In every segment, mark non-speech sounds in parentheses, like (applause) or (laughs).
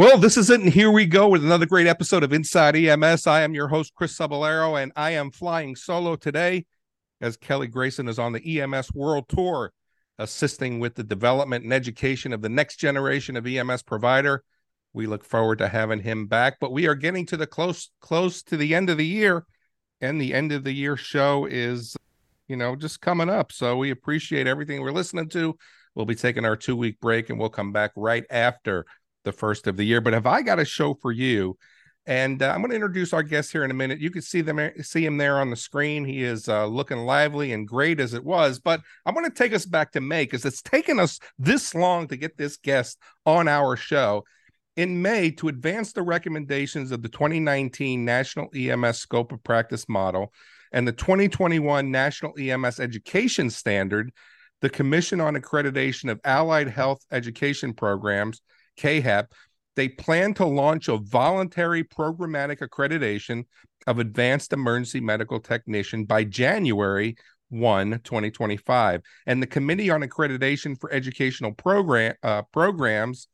Well, this is it, and here we go with another great episode of Inside EMS. I am your host, Chris Cebollero, and I am flying solo today as Kelly Grayson is on the EMS World Tour, assisting with the development and education of the next generation of EMS provider. We look forward to having him back, but we are getting to the close close to the end of the year, and the end of the year show is, you know, just coming up. So we appreciate everything we're listening to. We'll be taking our two week break, and we'll come back right after the first of the year. But have I got a show for you? And uh, I'm going to introduce our guest here in a minute. You can see them, see him there on the screen. He is uh, looking lively and great as it was. But I want to take us back to May because it's taken us this long to get this guest on our show. In May, to advance the recommendations of the 2019 National EMS Scope of Practice Model and the 2021 National EMS Education Standard, the Commission on Accreditation of Allied Health Education Programs CAAHEP, they plan to launch a voluntary programmatic accreditation of advanced emergency medical technician by January 1, 2025. And the Committee on Accreditation for Educational Program uh, Programs,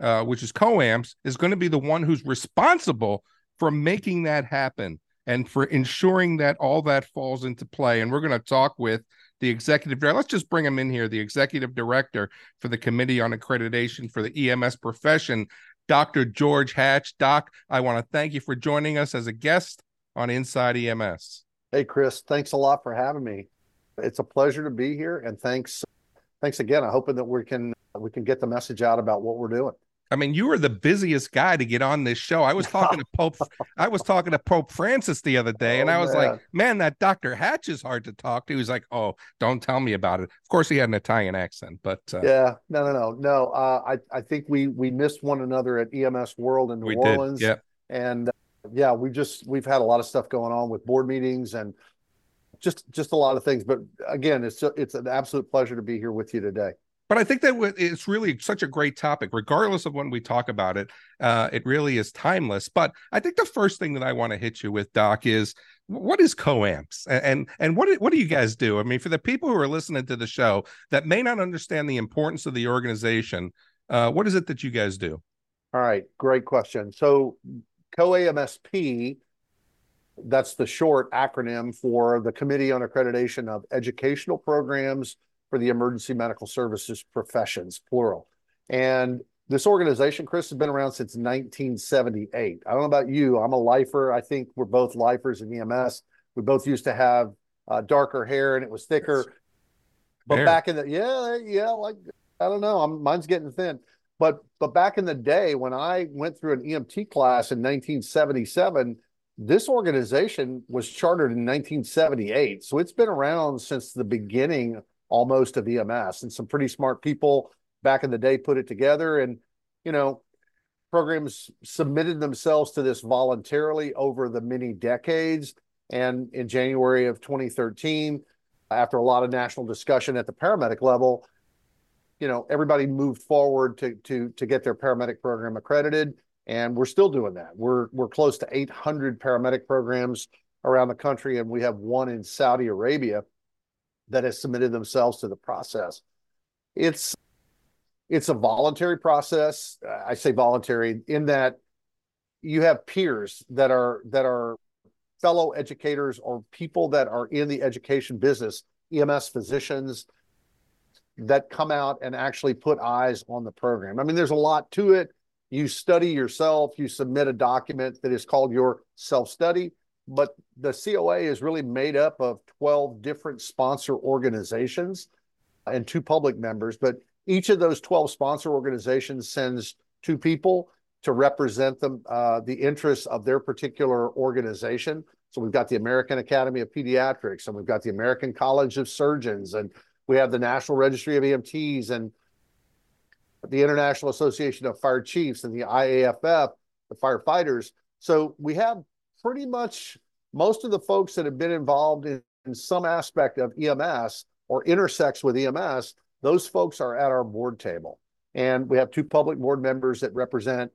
uh, which is CoAEMSP, is going to be the one who's responsible for making that happen and for ensuring that all that falls into play. And we're going to talk with the executive director. Let's just bring him in here, the executive director for the Committee on Accreditation for the EMS profession, Dr. George Hatch. Doc, I want to thank you for joining us as a guest on Inside EMS. Hey, Chris, thanks a lot for having me. It's a pleasure to be here, and thanks, thanks again. I'm hoping that we can we can get the message out about what we're doing. I mean, you were the busiest guy to get on this show. I was (laughs) talking to Pope, I was talking to Pope Francis the other day, and oh, I was man. like, "Man, that Doctor Hatch is hard to talk to." He was like, "Oh, don't tell me about it." Of course, he had an Italian accent, but uh, yeah, no, no, no, no. Uh, I I think we we missed one another at EMS World in New Orleans. Did. Yeah, and uh, yeah, we just we've had a lot of stuff going on with board meetings and just just a lot of things. But again, it's it's an absolute pleasure to be here with you today but I think that it's really such a great topic, regardless of when we talk about it. Uh, it really is timeless. But I think the first thing that I want to hit you with, Doc, is what is CoAEMSP and and what what do you guys do? I mean, for the people who are listening to the show that may not understand the importance of the organization, uh, what is it that you guys do? All right, great question. So CoAEMSP, that's the short acronym for the Committee on Accreditation of Educational Programs for the emergency medical services professions, plural. And this organization, Chris, has been around since 1978. I don't know about you. I'm a lifer. I think we're both lifers in EMS. We both used to have uh, darker hair and it was thicker. But hair. back in the yeah, yeah, like I don't know. I'm, mine's getting thin. But but back in the day when I went through an EMT class in 1977, this organization was chartered in 1978. So it's been around since the beginning almost of EMS. And some pretty smart people back in the day put it together. And, you know, programs submitted themselves to this voluntarily over the many decades. And in January of 2013, after a lot of national discussion at the paramedic level, you know, everybody moved forward to to to get their paramedic program accredited, and we're still doing that. We're we're close to 800 paramedic programs around the country, and we have one in Saudi Arabia that has submitted themselves to the process. It's it's a voluntary process. I say voluntary in that you have peers that are that are fellow educators or people that are in the education business, EMS physicians that come out and actually put eyes on the program. I mean, there's a lot to it. You study yourself, you submit a document that is called your self study but the COA is really made up of 12 different sponsor organizations and two public members. But each of those 12 sponsor organizations sends two people to represent them, uh, the interests of their particular organization. So we've got the American Academy of Pediatrics, and we've got the American College of Surgeons, and we have the National Registry of EMTs, and the International Association of Fire Chiefs, and the IAFF, the firefighters. So we have pretty much most of the folks that have been involved in, in some aspect of EMS or intersects with EMS, those folks are at our board table. And we have two public board members that represent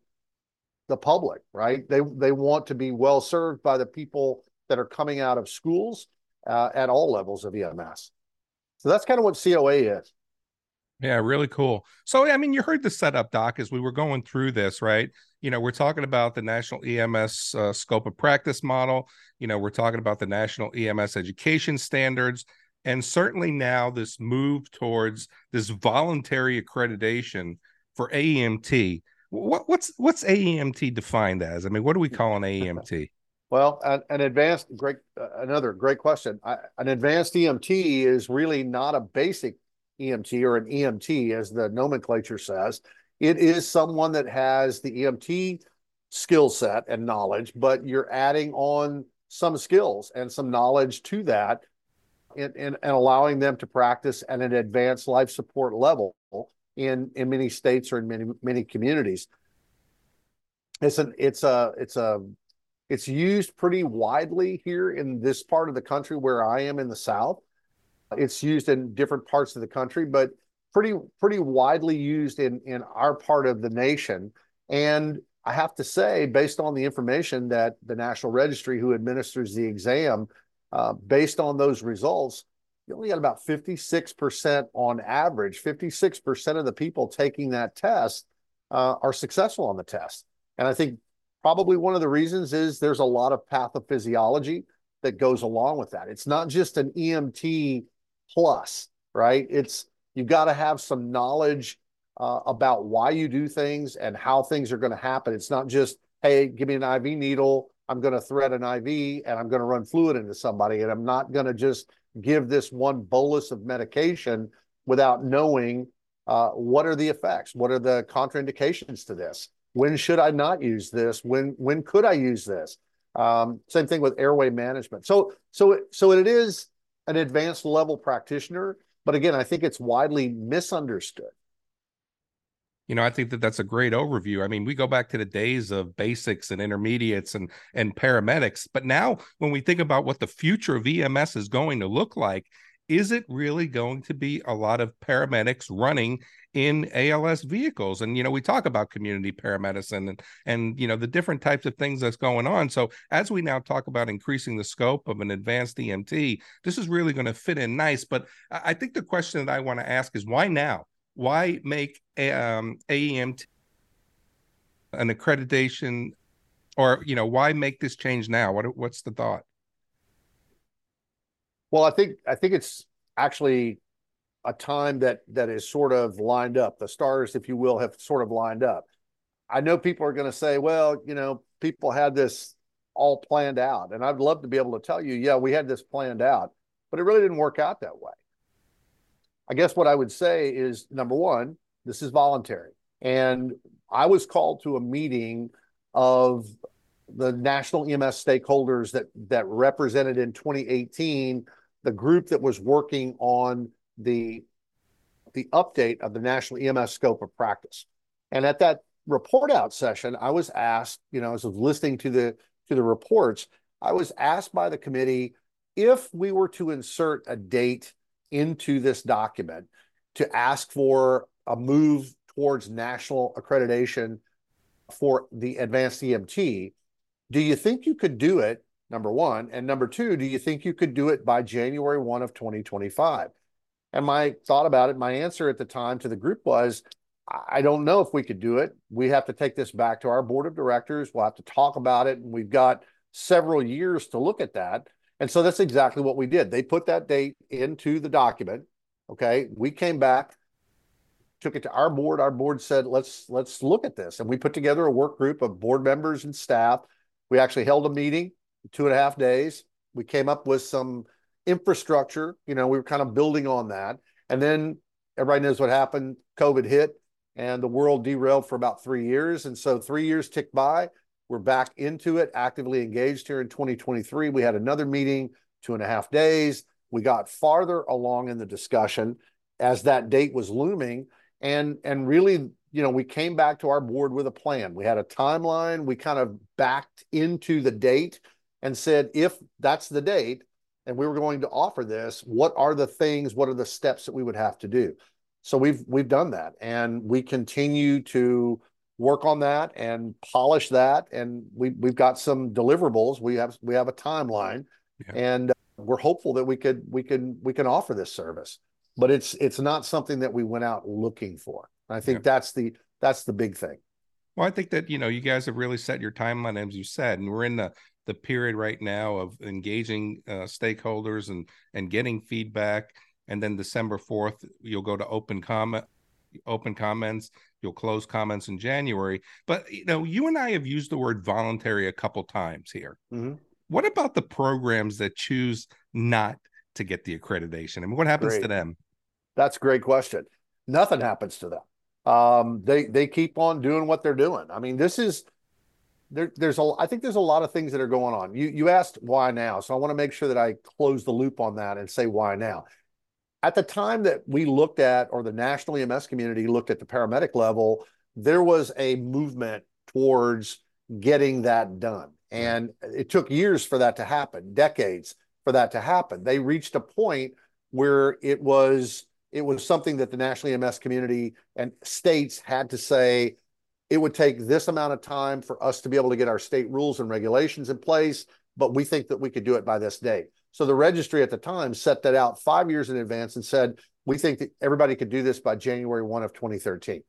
the public, right? They they want to be well served by the people that are coming out of schools uh, at all levels of EMS. So that's kind of what COA is. Yeah, really cool. So, I mean, you heard the setup, Doc, as we were going through this, right? You know, we're talking about the National EMS uh, scope of practice model. You know, we're talking about the National EMS education standards. And certainly now, this move towards this voluntary accreditation for AEMT. What, what's what's AEMT defined as? I mean, what do we (laughs) call an AEMT? Well, an, an advanced great uh, another great question. I, an advanced EMT is really not a basic EMT or an EMT, as the nomenclature says. It is someone that has the EMT skill set and knowledge, but you're adding on some skills and some knowledge to that and, and, allowing them to practice at an advanced life support level in, in many states or in many, many communities. It's an, it's a, it's a, it's used pretty widely here in this part of the country where I am in the South. It's used in different parts of the country, but pretty pretty widely used in in our part of the nation. And I have to say, based on the information that the National Registry, who administers the exam, uh, based on those results, you only got about 56% on average. 56% of the people taking that test uh, are successful on the test. And I think probably one of the reasons is there's a lot of pathophysiology that goes along with that. It's not just an EMT plus, right? It's you've got to have some knowledge uh, about why you do things and how things are going to happen. It's not just, hey, give me an IV needle. I'm going to thread an IV and I'm going to run fluid into somebody. And I'm not going to just give this one bolus of medication without knowing uh, what are the effects? What are the contraindications to this? When should I not use this? When when could I use this? Um, same thing with airway management. So so so it is an advanced level practitioner. But again, I think it's widely misunderstood. You know, I think that that's a great overview. I mean, we go back to the days of basics and intermediates and and paramedics, but now when we think about what the future of EMS is going to look like, is it really going to be a lot of paramedics running in ALS vehicles? And you know, we talk about community paramedicine and and you know the different types of things that's going on. So as we now talk about increasing the scope of an advanced EMT, this is really going to fit in nice. But I think the question that I want to ask is why now? Why make um, AEMT an accreditation, or you know, why make this change now? What what's the thought? Well, I think I think it's actually a time that that is sort of lined up. The stars, if you will, have sort of lined up. I know people are going to say, well, you know, people had this all planned out. And I'd love to be able to tell you, yeah, we had this planned out, but it really didn't work out that way. I guess what I would say is number one, this is voluntary. And I was called to a meeting of the national EMS stakeholders that that represented in 2018 the group that was working on the the update of the national EMS scope of practice. And at that report out session, I was asked, you know, as I was listening to the to the reports, I was asked by the committee if we were to insert a date into this document to ask for a move towards national accreditation for the advanced EMT, do you think you could do it number one. And number two, do you think you could do it by January 1 of 2025? And my thought about it, my answer at the time to the group was, I don't know if we could do it. We have to take this back to our board of directors. We'll have to talk about it. And we've got several years to look at that. And so that's exactly what we did. They put that date into the document. Okay. We came back, took it to our board. Our board said, let's let's look at this. And we put together a work group of board members and staff. We actually held a meeting two and a half days. We came up with some infrastructure. You know, we were kind of building on that. And then everybody knows what happened. COVID hit and the world derailed for about three years. And so three years ticked by. We're back into it, actively engaged here in 2023. We had another meeting, two and a half days. We got farther along in the discussion as that date was looming. And, and really, you know, we came back to our board with a plan. We had a timeline. We kind of backed into the date and said, if that's the date and we were going to offer this, what are the things, what are the steps that we would have to do? So we've we've done that and we continue to work on that and polish that and we we've got some deliverables. We have we have a timeline yeah. and uh, we're hopeful that we could we can we can offer this service. but it's it's not something that we went out looking for. I think Yeah. that's the that's the big thing. Well, I think that you know you guys have really set your timeline as you said, and we're in the the period right now of engaging uh, stakeholders and and getting feedback. And then December fourth, you'll go to open comment, open comments. You'll close comments in January. But you know, you and I have used the word voluntary a couple times here. Mhm. What about the programs that choose not to get the accreditation? I mean, what happens to them? That's a great question. Nothing happens to them. Um, they they keep on doing what they're doing. I mean, this is there. There's a. I think there's a lot of things that are going on. You you asked why now, so I want to make sure that I close the loop on that and say why now. At the time that we looked at, or the national EMS community looked at the paramedic level, there was a movement towards getting that done, and it took years for that to happen, decades for that to happen. They reached a point where it was it was something that the national EMS community and states had to say it would take this amount of time for us to be able to get our state rules and regulations in place, but we think that we could do it by this date. So the registry at the time set that out five years in advance and said, we think that everybody could do this by January 1 of 2013.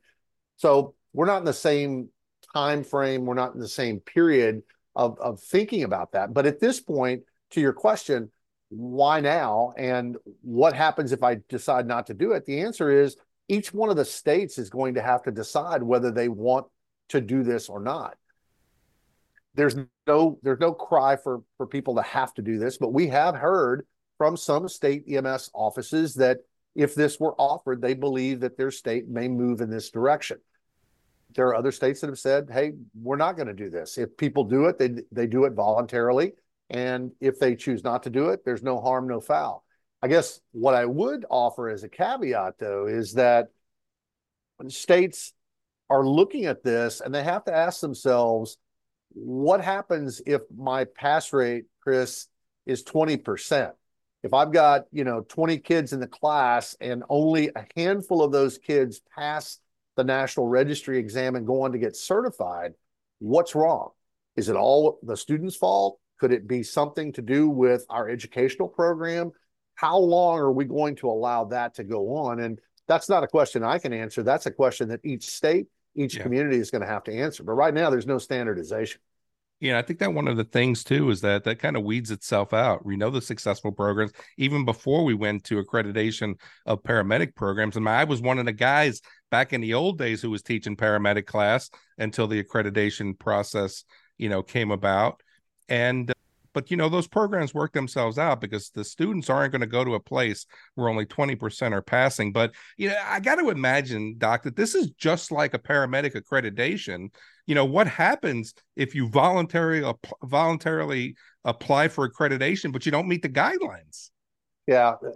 So we're not in the same time frame, we're not in the same period of, of thinking about that. But at this point, to your question, why now and what happens if I decide not to do it? The answer is each one of the states is going to have to decide whether they want to do this or not. There's no there's no cry for for people to have to do this, but we have heard from some state EMS offices that if this were offered, they believe that their state may move in this direction. There are other states that have said, "Hey, we're not going to do this. If people do it, they they do it voluntarily." And if they choose not to do it, there's no harm, no foul. I guess what I would offer as a caveat, though, is that states are looking at this and they have to ask themselves, what happens if my pass rate, Chris, is 20%? If I've got, you know, 20 kids in the class and only a handful of those kids pass the national registry exam and go on to get certified, what's wrong? Is it all the student's fault? Could it be something to do with our educational program? How long are we going to allow that to go on? And that's not a question I can answer. That's a question that each state, each Yeah. community is going to have to answer. But right now, there's no standardization. Yeah, I think that one of the things too is that that kind of weeds itself out. We know the successful programs even before we went to accreditation of paramedic programs. And I was one of the guys back in the old days who was teaching paramedic class until the accreditation process, you know, came about. And but you know those programs work themselves out because the students aren't going to go to a place where only 20% are passing but you know i got to imagine doc that this is just like a paramedic accreditation you know what happens if you voluntarily voluntarily apply for accreditation but you don't meet the guidelines Yeah, uh,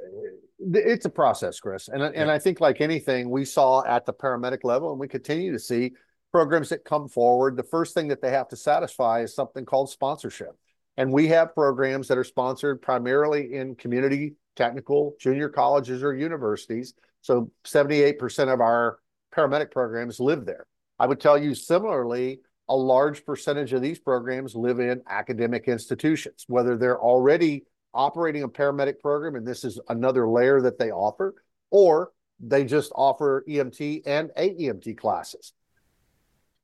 it's a process, Chris. And, and Yeah. I think, like anything, we saw at the paramedic level, and we continue to see programs that come forward. The first thing that they have to satisfy is something called sponsorship. And we have programs that are sponsored primarily in community technical junior colleges or universities. So 78% of our paramedic programs live there. I would tell you similarly, a large percentage of these programs live in academic institutions, whether they're already operating a paramedic program and this is another layer that they offer, or they just offer EMT and AEMT classes.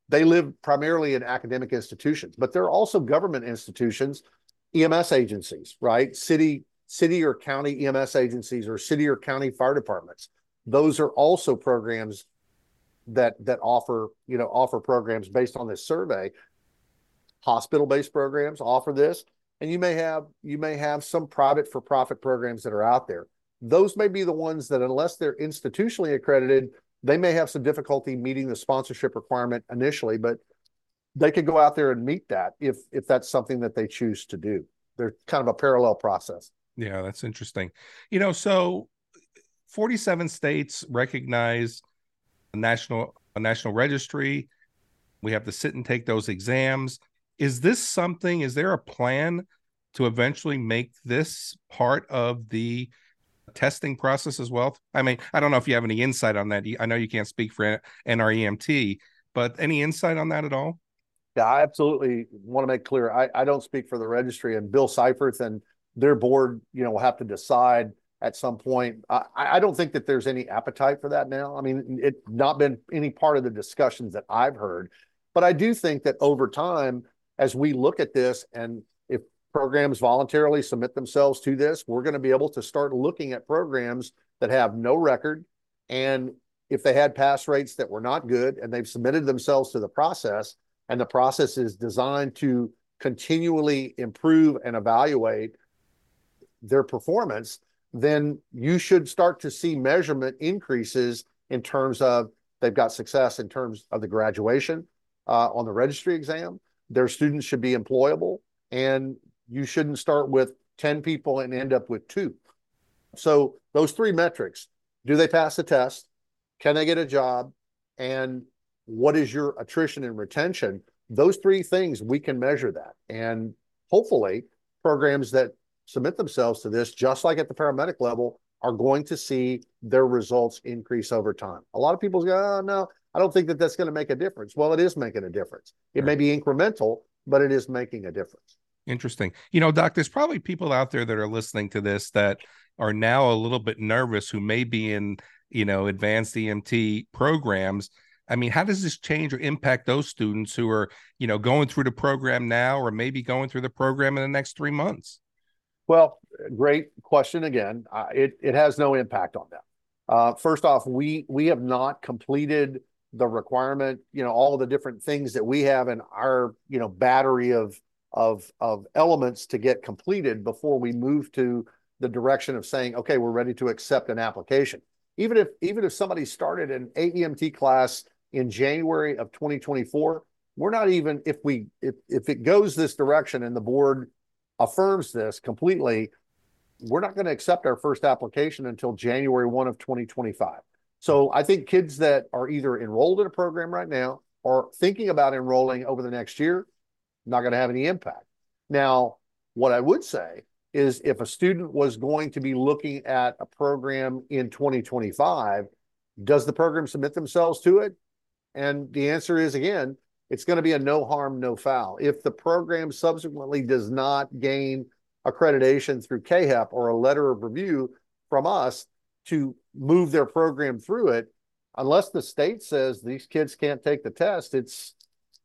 They live primarily in academic institutions, but there are also government institutions, EMS agencies, right? City, city or county EMS agencies or city or county fire departments. Those are also programs that that offer, you know, offer programs based on this survey. Hospital-based programs offer this, and you may have you may have some private for-profit programs that are out there. Those may be the ones that, unless they're institutionally accredited, they may have some difficulty meeting the sponsorship requirement initially, but they could go out there and meet that if if that's something that they choose to do. They're kind of a parallel process. Yeah, that's interesting. You know, so 47 states recognize a national a national registry. We have to sit and take those exams. Is this something, is there a plan to eventually make this part of the testing process as well? I mean, I don't know if you have any insight on that. I know you can't speak for NREMT, but any insight on that at all? Yeah, I absolutely want to make clear. I, I don't speak for the registry and Bill Seifarth and their board, you know, will have to decide at some point. I, I don't think that there's any appetite for that now. I mean, it's not been any part of the discussions that I've heard. But I do think that over time, as we look at this and programs voluntarily submit themselves to this, we're going to be able to start looking at programs that have no record. And if they had pass rates that were not good and they've submitted themselves to the process, and the process is designed to continually improve and evaluate their performance, then you should start to see measurement increases in terms of they've got success in terms of the graduation uh, on the registry exam. Their students should be employable, and you shouldn't start with 10 people and end up with two. So, those three metrics do they pass the test? Can they get a job? And what is your attrition and retention? Those three things, we can measure that. And hopefully, programs that submit themselves to this, just like at the paramedic level, are going to see their results increase over time. A lot of people go, oh, no, I don't think that that's going to make a difference. Well, it is making a difference. It sure. may be incremental, but it is making a difference. Interesting. You know, Doc, there's probably people out there that are listening to this that are now a little bit nervous who may be in, you know, advanced EMT programs. I mean, how does this change or impact those students who are, you know, going through the program now or maybe going through the program in the next three months? Well, great question again. Uh, it it has no impact on them. Uh, first off, we we have not completed the requirement. You know, all the different things that we have in our you know battery of of of elements to get completed before we move to the direction of saying, okay, we're ready to accept an application. Even if even if somebody started an AEMT class in January of 2024, we're not even if we if if it goes this direction and the board affirms this completely, we're not going to accept our first application until January 1 of 2025. So I think kids that are either enrolled in a program right now or thinking about enrolling over the next year, not going to have any impact. Now, what I would say is if a student was going to be looking at a program in 2025, does the program submit themselves to it? And the answer is again, it's going to be a no harm, no foul. If the program subsequently does not gain accreditation through CAAHEP or a letter of review from us to move their program through it, unless the state says these kids can't take the test, it's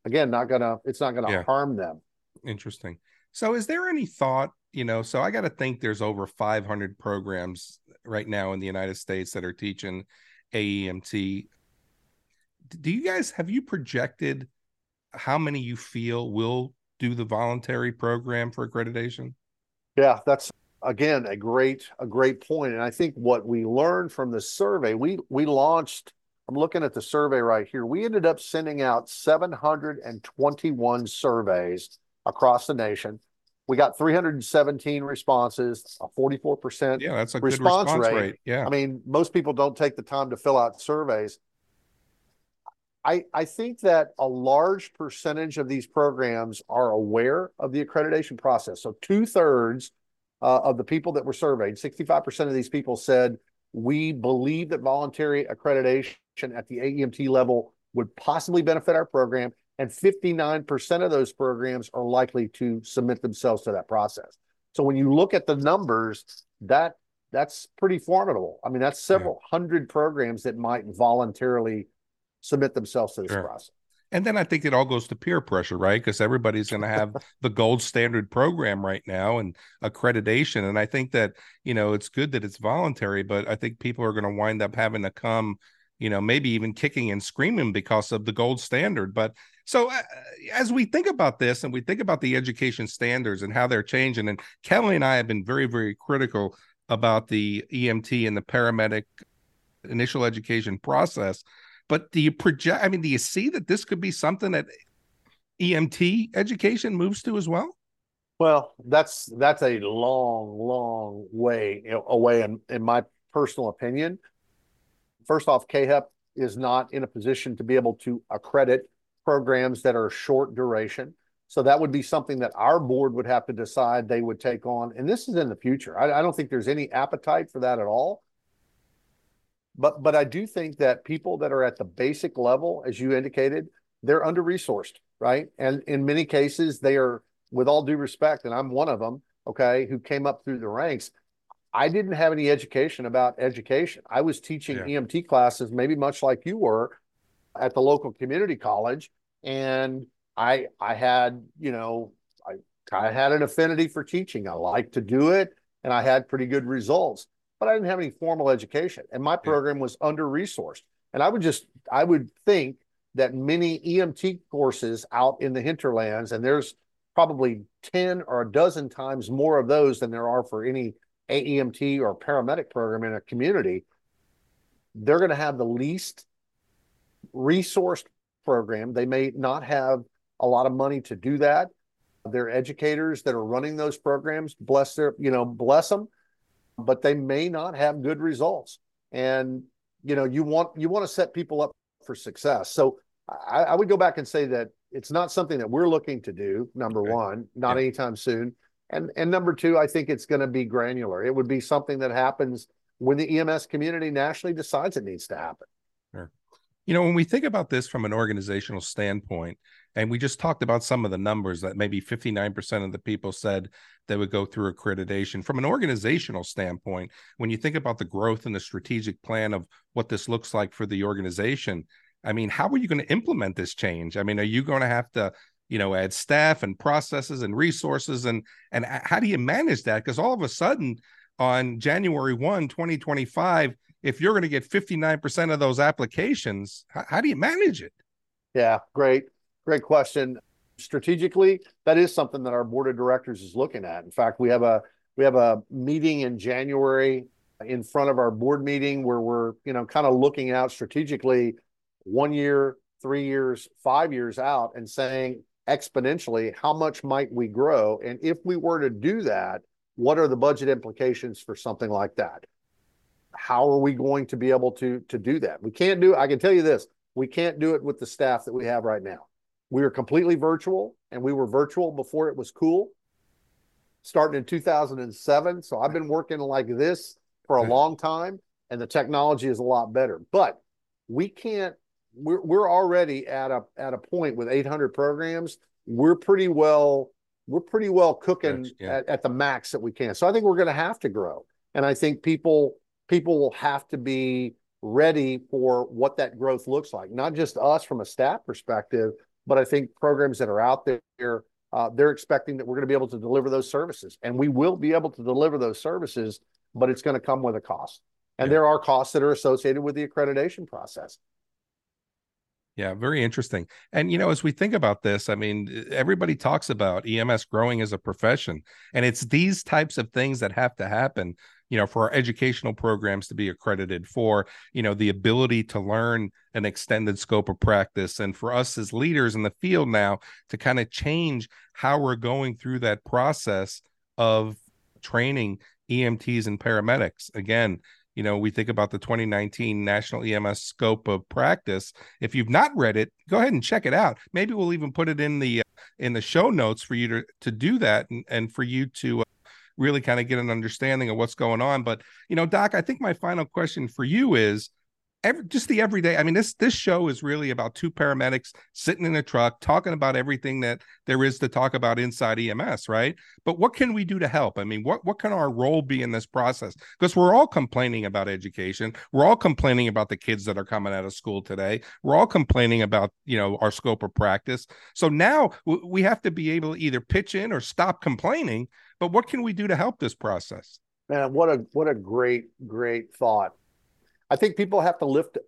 again not gonna it's not gonna yeah. harm them. Interesting. So is there any thought, you know, so I got to think there's over 500 programs right now in the United States that are teaching AEMT. Do you guys have you projected how many you feel will do the voluntary program for accreditation? Yeah, that's again a great a great point. And I think what we learned from the survey, we we launched. I'm looking at the survey right here. We ended up sending out 721 surveys across the nation. We got 317 responses, a 44% yeah, that's a response, response rate. rate. Yeah. I mean, most people don't take the time to fill out surveys. I, I think that a large percentage of these programs are aware of the accreditation process. So two thirds uh, of the people that were surveyed, 65% of these people said, we believe that voluntary accreditation at the AEMT level would possibly benefit our program. And 59% of those programs are likely to submit themselves to that process. So when you look at the numbers, that that's pretty formidable. I mean, that's several yeah. hundred programs that might voluntarily submit themselves to this sure. process. And then I think it all goes to peer pressure, right? Because everybody's going (laughs) to have the gold standard program right now and accreditation. And I think that, you know, it's good that it's voluntary, but I think people are going to wind up having to come, you know, maybe even kicking and screaming because of the gold standard. But so uh, as we think about this and we think about the education standards and how they're changing, and Kelly and I have been very, very critical about the EMT and the paramedic initial education process but do you project? I mean, do you see that this could be something that EMT education moves to as well? Well, that's that's a long, long way away, in, in my personal opinion. First off, CAAHEP is not in a position to be able to accredit programs that are short duration. So that would be something that our board would have to decide they would take on. And this is in the future. I, I don't think there's any appetite for that at all. But but I do think that people that are at the basic level, as you indicated, they're under resourced, right? And in many cases, they are, with all due respect, and I'm one of them, okay, who came up through the ranks. I didn't have any education about education. I was teaching yeah. EMT classes, maybe much like you were at the local community college. And I I had, you know, I I had an affinity for teaching. I liked to do it and I had pretty good results, but I didn't have any formal education. And my program was under resourced. And I would just I would think that many EMT courses out in the hinterlands, and there's probably 10 or a dozen times more of those than there are for any AEMT or paramedic program in a community, they're going to have the least resourced program. They may not have a lot of money to do that. Their educators that are running those programs, bless their, you know, bless them, but they may not have good results. And you know, you want you want to set people up for success. So I, I would go back and say that it's not something that we're looking to do. Number okay. one, not yeah. anytime soon. And and number two, I think it's going to be granular. It would be something that happens when the EMS community nationally decides it needs to happen. You know, when we think about this from an organizational standpoint, and we just talked about some of the numbers that maybe 59% of the people said they would go through accreditation. From an organizational standpoint, when you think about the growth and the strategic plan of what this looks like for the organization, I mean, how are you going to implement this change? I mean, are you going to have to you know add staff and processes and resources and and uh, how do you manage that because all of a sudden on january 1 2025 if you're going to get 59% of those applications how, how do you manage it yeah great great question strategically that is something that our board of directors is looking at in fact we have a we have a meeting in january in front of our board meeting where we're you know kind of looking out strategically one year three years five years out and saying exponentially, how much might we grow? And if we were to do that, what are the budget implications for something like that? How are we going to be able to, to do that? We can't do, I can tell you this, we can't do it with the staff that we have right now. We are completely virtual and we were virtual before it was cool, starting in 2007. So I've been working like this for a long time and the technology is a lot better. But we can't we're we're already at a at a point with 800 programs. We're pretty well we're pretty well cooking yeah. at, at the max that we can. So I think we're going to have to grow, and I think people people will have to be ready for what that growth looks like. Not just us from a staff perspective, but I think programs that are out there. Uh, they're expecting that we're going to be able to deliver those services, and we will be able to deliver those services, but it's going to come with a cost. And yeah. there are costs that are associated with the accreditation process. Yeah, very interesting. And you know, as we think about this, I mean, everybody talks about EMS growing as a profession, and it's these types of things that have to happen, you know, for our educational programs to be accredited, for, you know, the ability to learn an extended scope of practice, and for us as leaders in the field now to kind of change how we're going through that process of training EMTs and paramedics. Again, you know, we think about the 2019 National EMS Scope of Practice. If you've not read it, go ahead and check it out. Maybe we'll even put it in the uh, in the show notes for you to to do that and, and for you to uh, really kind of get an understanding of what's going on. But you know, Doc, I think my final question for you is every, just the everyday. I mean, this this show is really about two paramedics sitting in a truck talking about everything that there is to talk about inside EMS, right? But what can we do to help? I mean, what what can our role be in this process? Because we're all complaining about education. We're all complaining about the kids that are coming out of school today. We're all complaining about you know our scope of practice. So now we have to be able to either pitch in or stop complaining. But what can we do to help this process? Man, what a what a great great thought I think people have to lift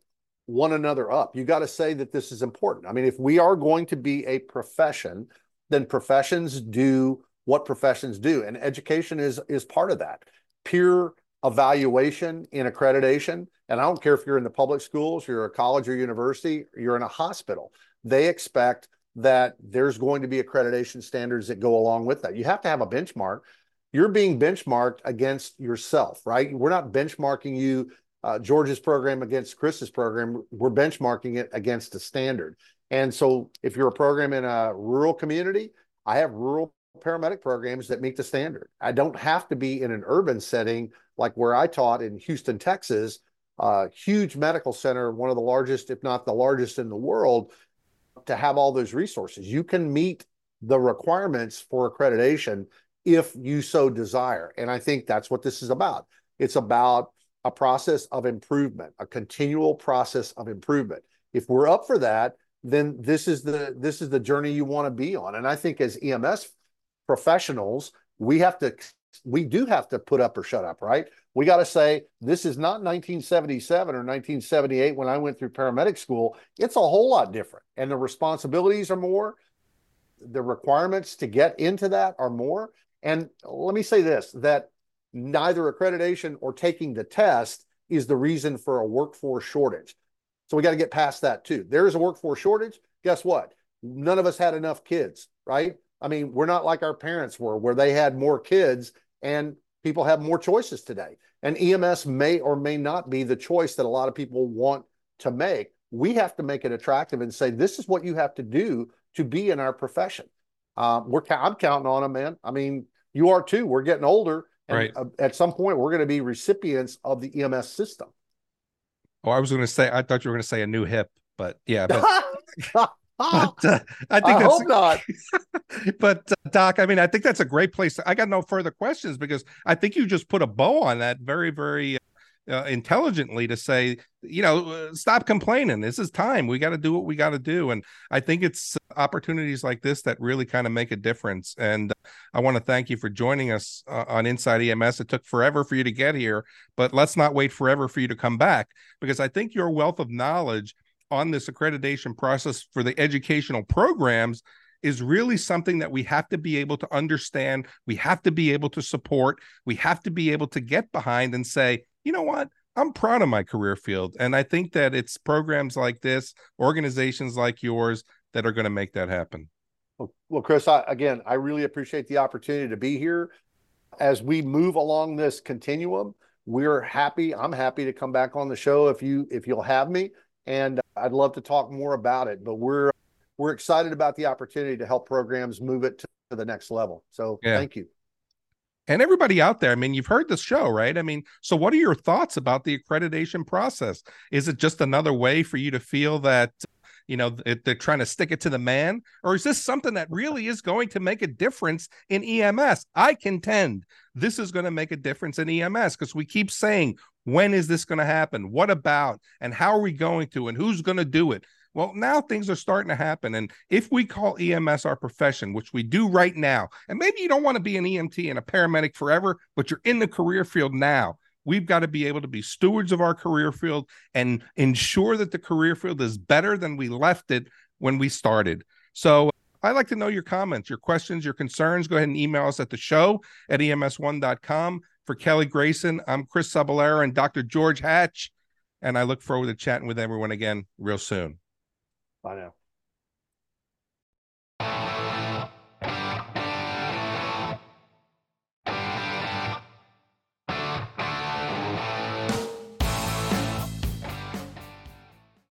one another up. You got to say that this is important. I mean, if we are going to be a profession, then professions do what professions do, and education is is part of that. Peer evaluation in accreditation, and I don't care if you're in the public schools, you're a college or university, you're in a hospital. They expect that there's going to be accreditation standards that go along with that. You have to have a benchmark. You're being benchmarked against yourself, right? We're not benchmarking you uh, George's program against Chris's program, we're benchmarking it against a standard. And so if you're a program in a rural community, I have rural paramedic programs that meet the standard. I don't have to be in an urban setting like where I taught in Houston, Texas, a huge medical center, one of the largest, if not the largest in the world, to have all those resources. You can meet the requirements for accreditation if you so desire. And I think that's what this is about. It's about a process of improvement, a continual process of improvement. If we're up for that, then this is the this is the journey you want to be on. And I think as EMS professionals, we have to we do have to put up or shut up, right? We got to say this is not 1977 or 1978 when I went through paramedic school. It's a whole lot different, and the responsibilities are more. The requirements to get into that are more. And let me say this: that neither accreditation or taking the test is the reason for a workforce shortage. So we got to get past that too. There is a workforce shortage. Guess what? None of us had enough kids, right? I mean, we're not like our parents were, where they had more kids and people have more choices today. And EMS may or may not be the choice that a lot of people want to make. We have to make it attractive and say, this is what you have to do to be in our profession. Uh, we're I'm counting on them, man. I mean, you are too. We're getting older. And right. Uh, at some point, we're going to be recipients of the EMS system. Oh, I was going to say, I thought you were going to say a new hip, but yeah. But... (laughs) but uh, I think I that's hope not. (laughs) but uh, Doc, I mean, I think that's a great place. I got no further questions because I think you just put a bow on that very, very uh, intelligently to say, you know, uh, stop complaining. This is time. We got to do what we got to do. And I think it's opportunities like this that really kind of make a difference. And I want to thank you for joining us uh, on Inside EMS. It took forever for you to get here, but let's not wait forever for you to come back because I think your wealth of knowledge on this accreditation process for the educational programs is really something that we have to be able to understand. We have to be able to support. We have to be able to get behind and say, you know what? I'm proud of my career field. And I think that it's programs like this, organizations like yours that are going to make that happen. Well, Chris, I, again, I really appreciate the opportunity to be here. As we move along this continuum, we're happy. I'm happy to come back on the show if you if you'll have me and I'd love to talk more about it. But we're we're excited about the opportunity to help programs move it to, the next level. So yeah. thank you. And everybody out there, I mean, you've heard the show, right? I mean, so what are your thoughts about the accreditation process? Is it just another way for you to feel that you know they're trying to stick it to the man or is this something that really is going to make a difference in ems i contend this is going to make a difference in ems because we keep saying when is this going to happen what about and how are we going to and who's going to do it well, now things are starting to happen. And if we call EMS our profession, which we do right now, and maybe you don't want to be an EMT and a paramedic forever, but you're in the career field now, We've got to be able to be stewards of our career field and ensure that the career field is better than we left it when we started. So I'd like to know your comments, your questions, your concerns. Go ahead and email us at the show at ems1.com. For Kelly Grayson, I'm Chris Cebollero and Dr. George Hatch. And I look forward to chatting with everyone again real soon. Bye now.